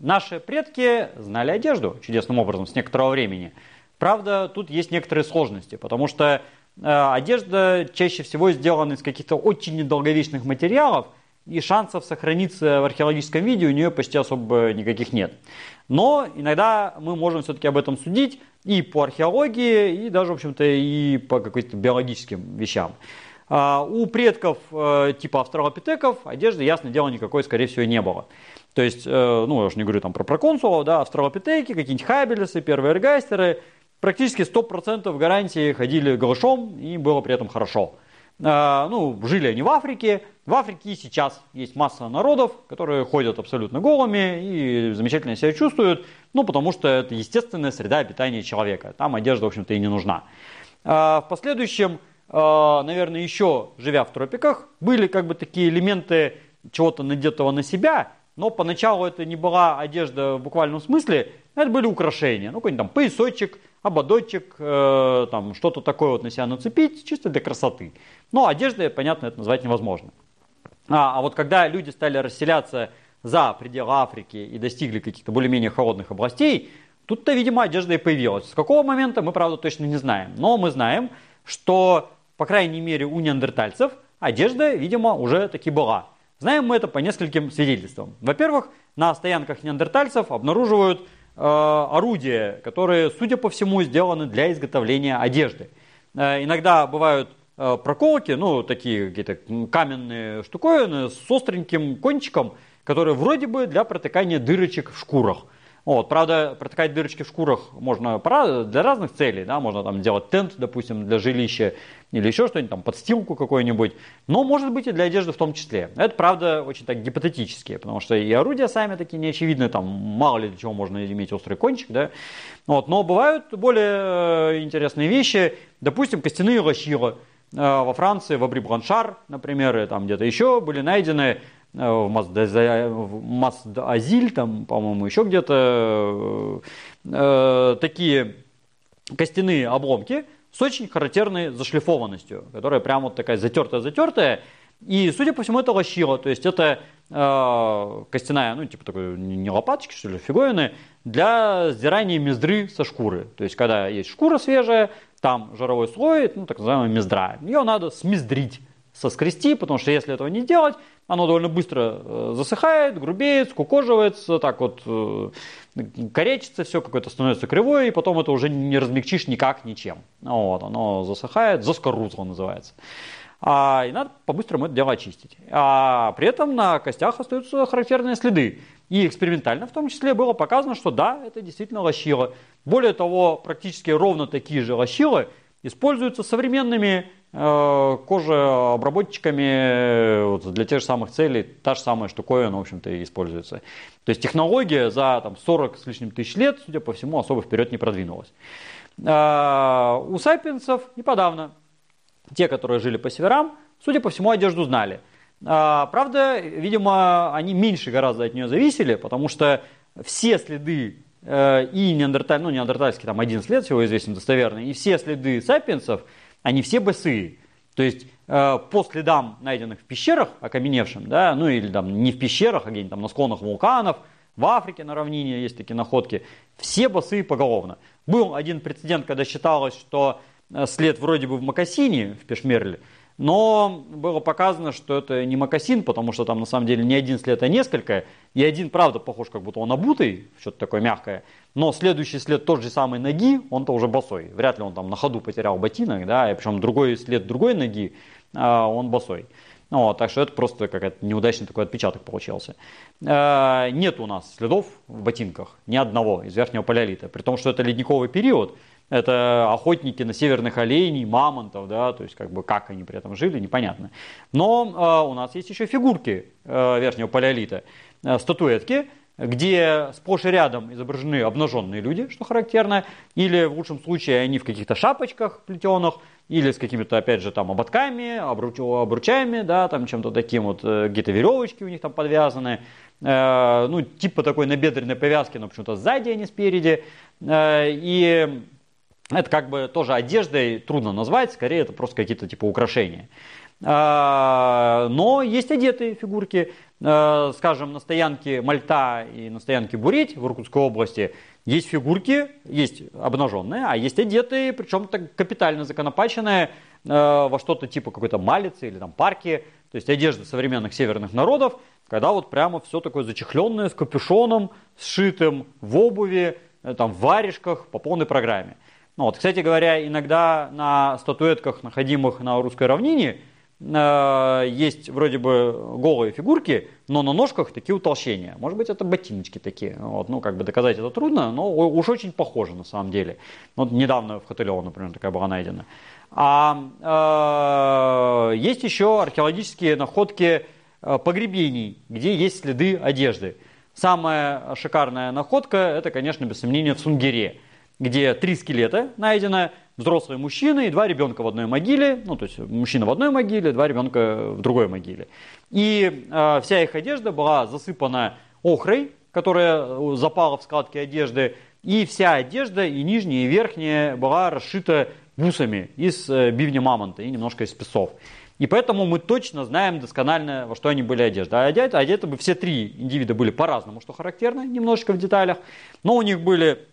наши предки знали одежду чудесным образом с некоторого времени. Правда, тут есть некоторые сложности, потому что э, одежда чаще всего сделана из каких-то очень недолговечных материалов, и шансов сохраниться в археологическом виде у нее почти особо никаких нет. Но иногда мы можем все-таки об этом судить и по археологии, и даже, в общем-то, и по каким-то биологическим вещам. А, у предков э, типа австралопитеков одежды, ясно дело, никакой, скорее всего, не было. То есть, э, ну, я уже не говорю там про проконсулов, да, австралопитеки, какие-нибудь хабелесы, первые эргастеры, практически 100% гарантии ходили голышом, и было при этом хорошо. А, ну, жили они в Африке. В Африке и сейчас есть масса народов, которые ходят абсолютно голыми и замечательно себя чувствуют, ну, потому что это естественная среда обитания человека. Там одежда, в общем-то, и не нужна. А, в последующем, а, наверное, еще живя в тропиках, были как бы такие элементы чего-то надетого на себя, но поначалу это не была одежда в буквальном смысле, это были украшения. Ну, какой-нибудь там поясочек, ободочек, э, там что-то такое вот на себя нацепить, чисто для красоты. Но одеждой, понятно, это назвать невозможно. А, а вот когда люди стали расселяться за пределы Африки и достигли каких-то более-менее холодных областей, тут-то, видимо, одежда и появилась. С какого момента мы, правда, точно не знаем. Но мы знаем, что, по крайней мере, у неандертальцев одежда, видимо, уже таки была. Знаем мы это по нескольким свидетельствам. Во-первых, на стоянках неандертальцев обнаруживают э, орудия, которые, судя по всему, сделаны для изготовления одежды. Э, иногда бывают э, проколки, ну, такие какие-то каменные штуковины с остреньким кончиком, которые вроде бы для протыкания дырочек в шкурах. Вот, правда, протыкать дырочки в шкурах можно для разных целей, да, можно там делать тент, допустим, для жилища или еще что-нибудь, там, подстилку какую-нибудь, но может быть и для одежды в том числе. Это, правда, очень так гипотетические, потому что и орудия сами такие неочевидные, там, мало ли для чего можно иметь острый кончик, да, вот, но бывают более э, интересные вещи, допустим, костяные лощила. Э, во Франции, в Абри-Бланшар, например, и там где-то еще были найдены в Маздазиль, там, по-моему, еще где-то э, такие костяные обломки с очень характерной зашлифованностью, которая прям вот такая затертая-затертая. И, судя по всему, это лощила, то есть это э, костяная, ну, типа такой, не лопаточки, что ли, фиговины, для сдирания мездры со шкуры. То есть, когда есть шкура свежая, там жировой слой, ну, так называемая мездра, ее надо смездрить соскрести, потому что если этого не делать, оно довольно быстро э, засыхает, грубеет, скукоживается, так вот э, коречится все, какое-то становится кривое, и потом это уже не размягчишь никак, ничем. Вот, оно засыхает, заскорузло называется. А, и надо по-быстрому это дело очистить. А при этом на костях остаются характерные следы. И экспериментально в том числе было показано, что да, это действительно лощила. Более того, практически ровно такие же лощилы используются современными Э, кожеобработчиками э, вот, для тех же самых целей, та же самая штуковина, в общем-то, используется. То есть технология за там, 40 с лишним тысяч лет, судя по всему, особо вперед не продвинулась. А, у сапиенсов и подавно. Те, которые жили по северам, судя по всему, одежду знали. А, правда, видимо, они меньше гораздо от нее зависели, потому что все следы и неандерталь, ну, неандертальский там один след всего известен достоверно, и все следы сапиенсов – они все босые. То есть э, по следам, найденных в пещерах, окаменевшим, да, ну или там не в пещерах, а где-нибудь там на склонах вулканов, в Африке на равнине есть такие находки, все босые поголовно. Был один прецедент, когда считалось, что э, след вроде бы в Макасине, в Пешмерле, но было показано, что это не мокасин, потому что там на самом деле не один след, а несколько. И один, правда, похож, как будто он обутый, что-то такое мягкое. Но следующий след тот же самой ноги, он-то уже босой. Вряд ли он там на ходу потерял ботинок, да, и причем другой след другой ноги, а он босой. Вот, так что это просто какой-то неудачный такой отпечаток получился. Э, нет у нас следов в ботинках, ни одного из верхнего палеолита. При том, что это ледниковый период, это охотники на северных оленей, мамонтов, да, то есть как бы как они при этом жили, непонятно. Но э, у нас есть еще фигурки э, верхнего палеолита, э, статуэтки, где сплошь и рядом изображены обнаженные люди, что характерно, или в лучшем случае они в каких-то шапочках плетеных, или с какими-то, опять же, там ободками, обруч, обручами, да, там чем-то таким вот, э, какие-то веревочки у них там подвязаны, э, ну, типа такой набедренной повязки, но почему-то сзади, а не спереди, э, и это как бы тоже одеждой трудно назвать, скорее это просто какие-то типа украшения. А, Но есть одетые фигурки, скажем, на стоянке Мальта и на стоянке Буреть в Иркутской области есть фигурки, есть обнаженные, а есть одетые, причем так капитально законопаченные во что-то типа какой-то малицы или там парки, то есть одежда современных северных народов, когда вот прямо все такое зачехленное, с капюшоном, сшитым в обуви, э, там, в варежках по полной программе. Ну, вот, кстати говоря, иногда на статуэтках, находимых на русской равнине, э, есть вроде бы голые фигурки, но на ножках такие утолщения. Может быть, это ботиночки такие. Вот, ну, как бы доказать это трудно, но уж очень похоже на самом деле. Вот недавно в Хотелево, например, такая была найдена. А э, есть еще археологические находки Э, погребений, где есть следы одежды. Самая шикарная находка, это, конечно, без сомнения, в Сунгере, где три скелета найдено, взрослые мужчины и два ребенка в одной могиле, ну, то есть мужчина в одной могиле, два ребенка в другой могиле. И э, вся их одежда была засыпана охрой, которая запала в складки одежды, и вся одежда, и нижняя, и верхняя, была расшита бусами из э, бивня мамонта и немножко из песов. И поэтому мы точно знаем досконально, во что они были одеты. А одеты, одеты бы все три индивида были по-разному, что характерно, немножечко в деталях. Но у них были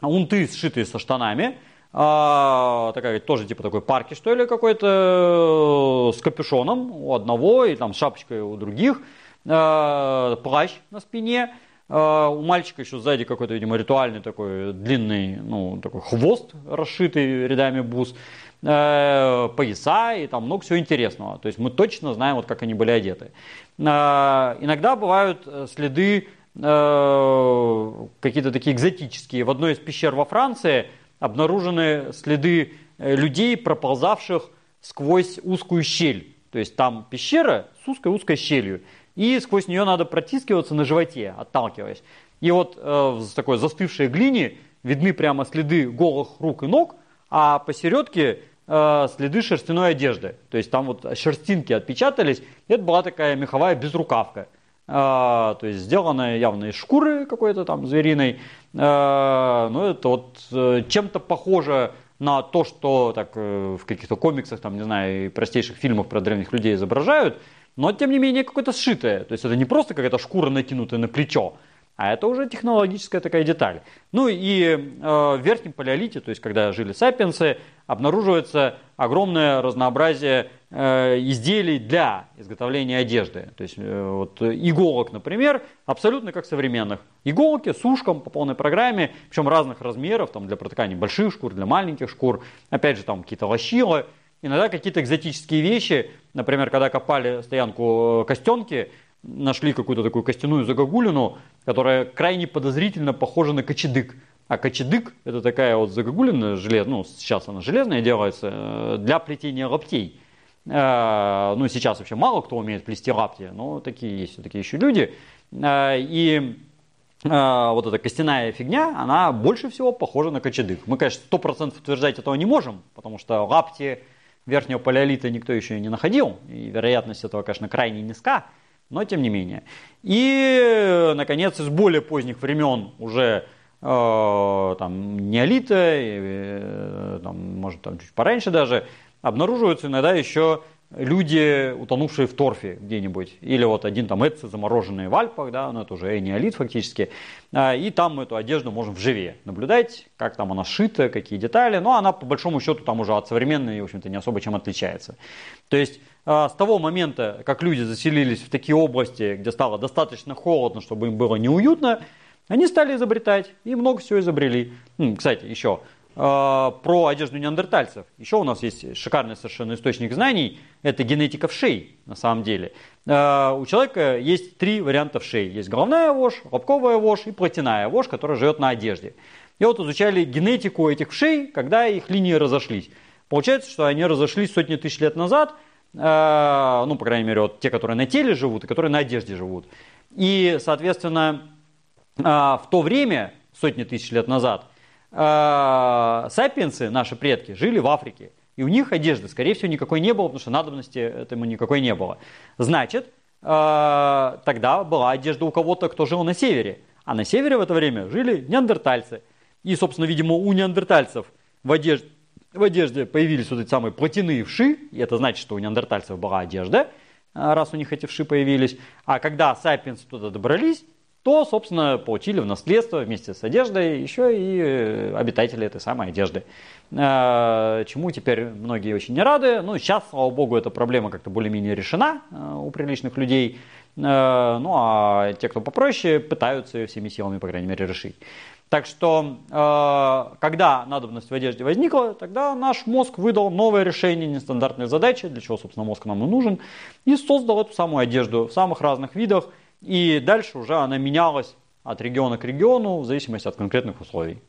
унты, сшитые со штанами, а, такая тоже типа такой парки, что ли, какой-то с капюшоном у одного и там шапочкой у других, а, плащ на спине, а, у мальчика еще сзади какой-то, видимо, ритуальный такой длинный, ну, такой хвост, расшитый рядами бус. Э, пояса и там много всего интересного. То есть мы точно знаем, вот как они были одеты. Э, иногда бывают э, следы какие-то такие экзотические. В одной из пещер во Франции обнаружены следы людей, проползавших сквозь узкую щель. То есть там пещера с узкой-узкой щелью. И сквозь нее надо протискиваться на животе, отталкиваясь. И вот э, в такой застывшей глине видны прямо следы голых рук и ног, а посередке э, следы шерстяной одежды. То есть там вот шерстинки отпечатались. Это была такая меховая безрукавка. Э, то есть сделанная явно из шкуры какой-то там звериной. Э, ну это вот э, чем-то похоже на то, что так, э, в каких-то комиксах, там, не знаю, и простейших фильмах про древних людей изображают, но тем не менее какое-то сшитое. То есть это не просто какая-то шкура натянутая на плечо, а это уже технологическая такая деталь. Ну и э, в верхнем палеолите, то есть когда жили сапиенсы, обнаруживается огромное разнообразие э, изделий для изготовления одежды. То есть э, вот, иголок, например, абсолютно как современных. Иголки с ушком по полной программе, причем разных размеров, там, для протыкания больших шкур, для маленьких шкур. Опять же, там какие-то лощилы. Иногда какие-то экзотические вещи, например, когда копали стоянку костенки, нашли какую-то такую костяную загогулину, которая крайне подозрительно похожа на кочедык. А кочедык – это такая вот загогулина, желез, ну, сейчас она железная делается, э, для плетения лаптей. Э, ну, сейчас вообще мало кто умеет плести лапти, но такие есть такие еще люди. Э, и вот эта костяная фигня, она больше всего похожа на кочедык. Мы, конечно, сто процентов утверждать этого не можем, потому что лапти верхнего палеолита никто еще не находил, и вероятность этого, конечно, крайне низка но тем не менее. И, наконец, из более поздних времен уже э, там, неолита, э, там, может, там, чуть пораньше даже, обнаруживаются иногда еще люди, утонувшие в торфе где-нибудь. Или вот один там Эдцы, замороженные в Альпах, да, ну это уже неолит фактически. А, и там эту одежду можем вживе наблюдать, как там она шита, какие детали. Но она по большому счету там уже от современной, в общем-то, не особо чем отличается. То есть с того момента, как люди заселились в такие области, где стало достаточно холодно, чтобы им было неуютно, они стали изобретать и много всего изобрели. Кстати, еще а, про одежду неандертальцев. Еще у нас есть шикарный совершенно источник знаний. Это генетика вшей, на самом деле. А, у человека есть три варианта вшей. Есть головная вошь, лобковая вошь и плотяная вошь, которая живет на одежде. И вот изучали генетику этих вшей, когда их линии разошлись. Получается, что они разошлись сотни тысяч лет назад – ну, по крайней мере, вот те, которые на теле живут и которые на одежде живут. И, соответственно, э, в то время, сотни тысяч лет назад, э, сапиенсы, наши предки, жили в Африке. И у них одежды, скорее всего, никакой не было, потому что надобности этому никакой не было. Значит, тогда была одежда у кого-то, кто жил на севере. А на севере в это время жили неандертальцы. И, собственно, видимо, у неандертальцев в одежде, в одежде появились вот эти самые плотяные вши, и это значит, что у неандертальцев была одежда, раз у них эти вши появились. А когда сапиенсы туда добрались, то, собственно, получили в наследство вместе с одеждой еще и э, обитатели этой самой одежды. Э, чему теперь многие очень не рады. Ну, сейчас, слава богу, эта проблема как-то более-менее решена э, у приличных людей. Ну, а те, кто попроще, пытаются ее всеми силами, по крайней мере, решить. Так что, когда надобность в одежде возникла, тогда наш мозг выдал новое решение нестандартной задачи, для чего, собственно, мозг нам и нужен, и создал эту самую одежду в самых разных видах, и дальше уже она менялась от региона к региону в зависимости от конкретных условий.